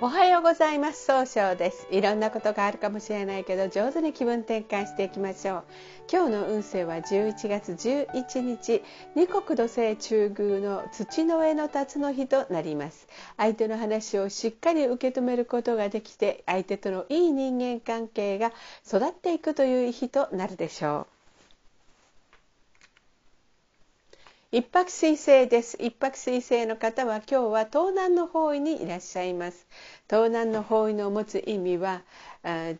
おはようございます。総称です。いろんなことがあるかもしれないけど上手に気分転換していきましょう。今日の運勢は11月11日二国土星中宮の土の上の辰の日となります。相手の話をしっかり受け止めることができて相手とのいい人間関係が育っていくという日となるでしょう。一泊水星です。一泊水星の方は今日は東南の方位にいらっしゃいます。東南の方位の持つ意味は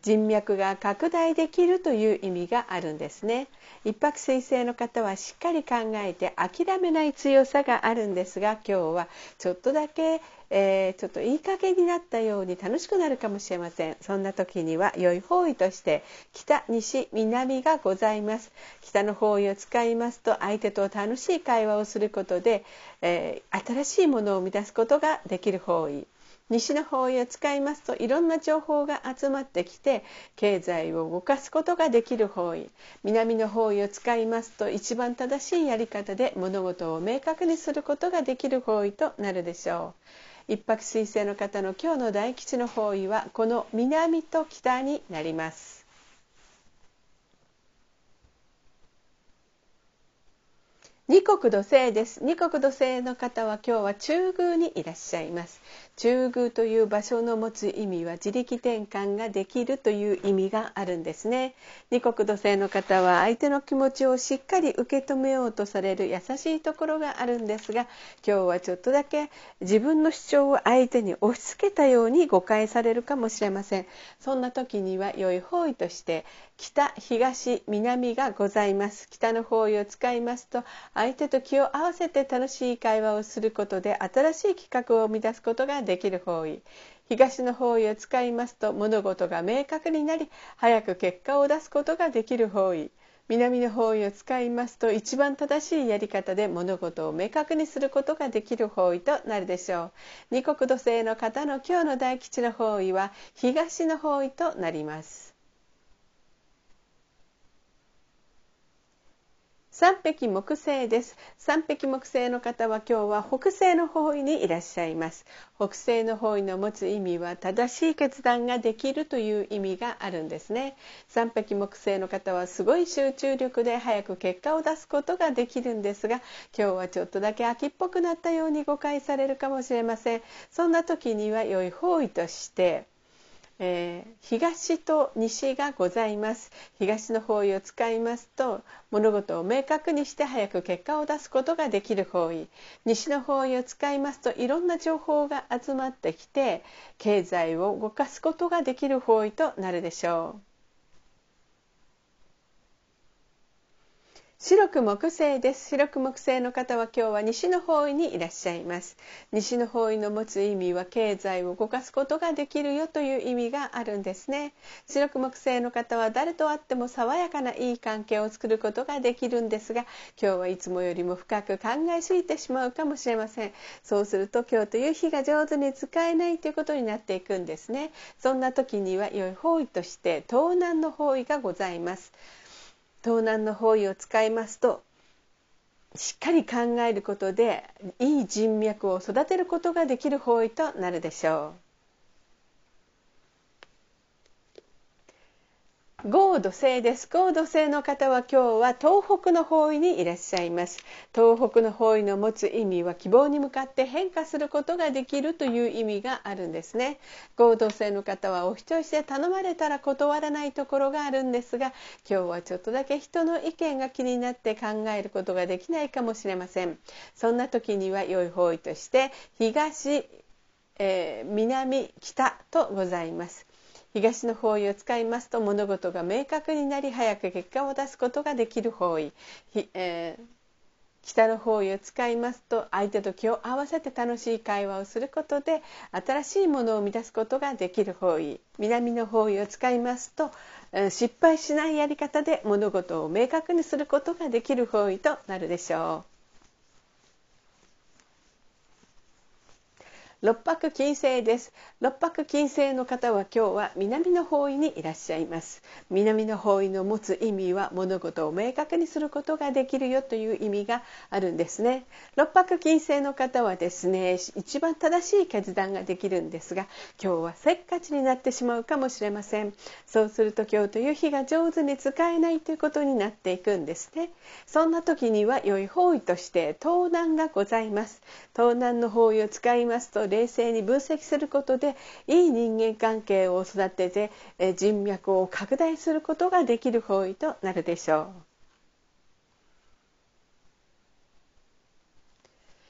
人脈が拡大できるという意味があるんですね。一泊水星の方はしっかり考えて諦めない強さがあるんですが今日はちょっとだけ、えー、ちょっといい加減になったように楽しくなるかもしれません。そんな時には良い方位として北西南がございます。北の方位を使いますと相手と楽しい会話をすることで、えー、新しいものを生み出すことができる方位。西の方位を使いますといろんな情報が集まってきて経済を動かすことができる方位。南の方位を使いますと一番正しいやり方で物事を明確にすることができる方位となるでしょう。一泊水星の方の今日の大吉の方位はこの南と北になります。二国土星です。二国土星の方は今日は中宮にいらっしゃいます。中宮という場所の持つ意味は自力転換ができるという意味があるんですね。二国土星の方は相手の気持ちをしっかり受け止めようとされる優しいところがあるんですが今日はちょっとだけ自分の主張を相手に押し付けたように誤解されるかもしれません。そんな時には良い方位として北東南がございます。北の方位を使いますと相手と気を合わせて楽しい会話をすることで新しい企画を生み出すことができる方位。東の方位を使いますと物事が明確になり早く結果を出すことができる方位。南の方位を使いますと一番正しいやり方で物事を明確にすることができる方位となるでしょう。二国土星の方の今日の大吉の方位は東の方位となります。三匹木星です。三匹木星の方は今日は北西の方位にいらっしゃいます。北西の方位の持つ意味は正しい決断ができるという意味があるんですね。三匹木星の方はすごい集中力で早く結果を出すことができるんですが今日はちょっとだけ秋っぽくなったように誤解されるかもしれません。そんな時には良い方位としてえー、東と西がございます東の方位を使いますと物事を明確にして早く結果を出すことができる方位西の方位を使いますといろんな情報が集まってきて経済を動かすことができる方位となるでしょう。白く木星です。白く木星の方は今日は西の方位にいらっしゃいます。西の方位の持つ意味は経済を動かすことができるよという意味があるんですね。白く木星の方は誰と会っても爽やかないい関係を作ることができるんですが今日はいつもよりも深く考えすぎてしまうかもしれません。そうすると今日という日が上手に使えないということになっていくんですね。そんな時には良い方位として東南の方位がございます。東南の方位を使いますとしっかり考えることでいい人脈を育てることができる方位となるでしょう。合土星です。合土星の方は今日は東北の方位にいらっしゃいます。東北の方位の持つ意味は希望に向かって変化することができるという意味があるんですね。合土星の方はお人よしで頼まれたら断らないところがあるんですが今日はちょっとだけ人の意見が気になって考えることができないかもしれません。そんな時には良い方位として東、えー、南北とございます。東の方位を使いますと物事が明確になり早く結果を出すことができる方位、えー、北の方位を使いますと相手と気を合わせて楽しい会話をすることで新しいものを生み出すことができる方位南の方位を使いますとえ失敗しないやり方で物事を明確にすることができる方位となるでしょう。六白金星です。六白金星の方は今日は南の方位にいらっしゃいます。南の方位の持つ意味は物事を明確にすることができるよという意味があるんですね。六白金星の方はですね一番正しい決断ができるんですが今日はせっかちになってしまうかもしれません。そうすると今日という日が上手に使えないということになっていくんですね。そんな時には良い方位として盗難がございます。盗難の方位を使いますと冷静に分析することでいい人間関係を育てて人脈を拡大することができる方位となるでしょう。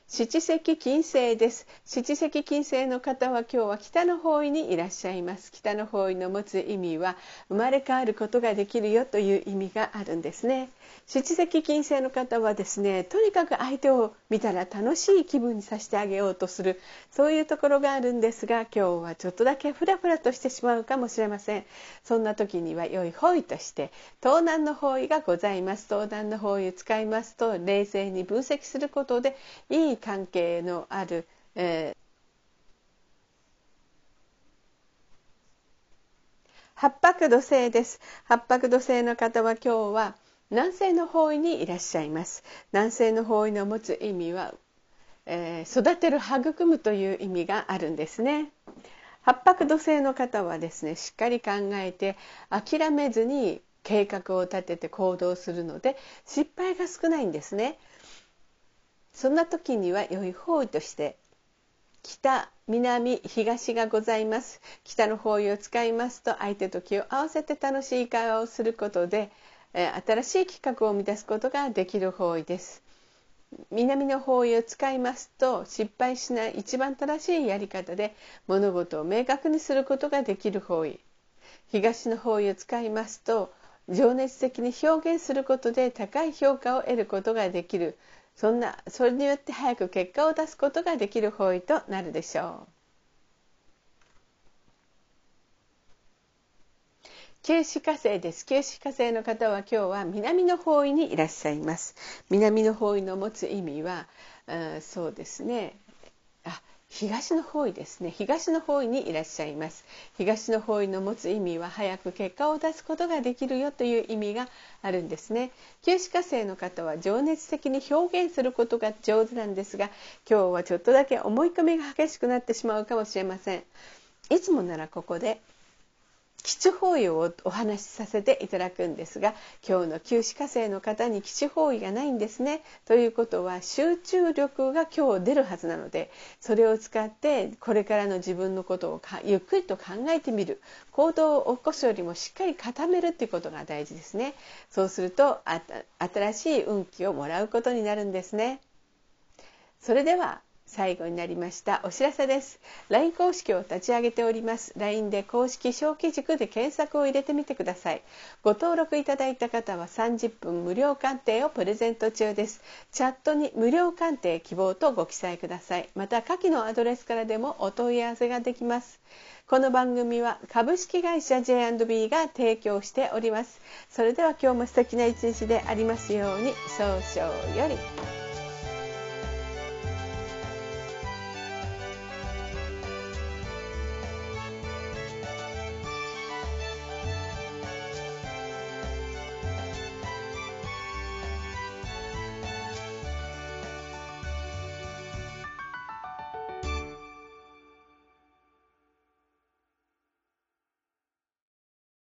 七石金星です。七石金星の方は今日は北の方位にいらっしゃいます。北の方位の持つ意味は生まれ変わることができるよという意味があるんですね。七石金星の方はですねとにかく相手を見たら楽しい気分にさせてあげようとするそういうところがあるんですが今日はちょっとだけフラフラとしてしまうかもしれません。そんな時には良い方位として東南の方位がございます。東南の方位を使いますと冷静に分析することでいい関係のある、えー、八白土星です。八白土星の方は今日は南西の方位にいらっしゃいます。南西の方位の持つ意味は、えー、育てる育むという意味があるんですね。八白土星の方はですねしっかり考えて諦めずに計画を立てて行動するので失敗が少ないんですね。そんな時には良い方位として北南東がございます。北の方位を使いますと相手と気を合わせて楽しい会話をすることで新しい企画を生み出すことができる方位です。南の方位を使いますと失敗しない一番正しいやり方で物事を明確にすることができる方位。東の方位を使いますと情熱的に表現することで高い評価を得ることができる。そんなそれによって早く結果を出すことができる方位となるでしょう。九死火星です。九死火星の方は今日は南の方位にいらっしゃいます。南の方位の持つ意味は、そうですね。東の方位ですね。東の方位にいらっしゃいます。東の方位の持つ意味は早く結果を出すことができるよという意味があるんですね。九死火星の方は情熱的に表現することが上手なんですが今日はちょっとだけ思い込みが激しくなってしまうかもしれません。いつもならここで基地方位をお話しさせていただくんですが今日の旧歯科生の方に基地方位がないんですね。ということは集中力が今日出るはずなのでそれを使ってこれからの自分のことをゆっくりと考えてみる行動を起こすよりもしっかり固めるっていうことが大事ですね。そうすると新しい運気をもらうことになるんですね。それでは最後になりましたお知らせです。LINE 公式を立ち上げております。LINE で公式小規塾で検索を入れてみてください。ご登録いただいた方は30分無料鑑定をプレゼント中です。チャットに無料鑑定希望とご記載ください。また下記のアドレスからでもお問い合わせができます。この番組は株式会社 J&B が提供しております。それでは今日も素敵な一日でありますように。早々より。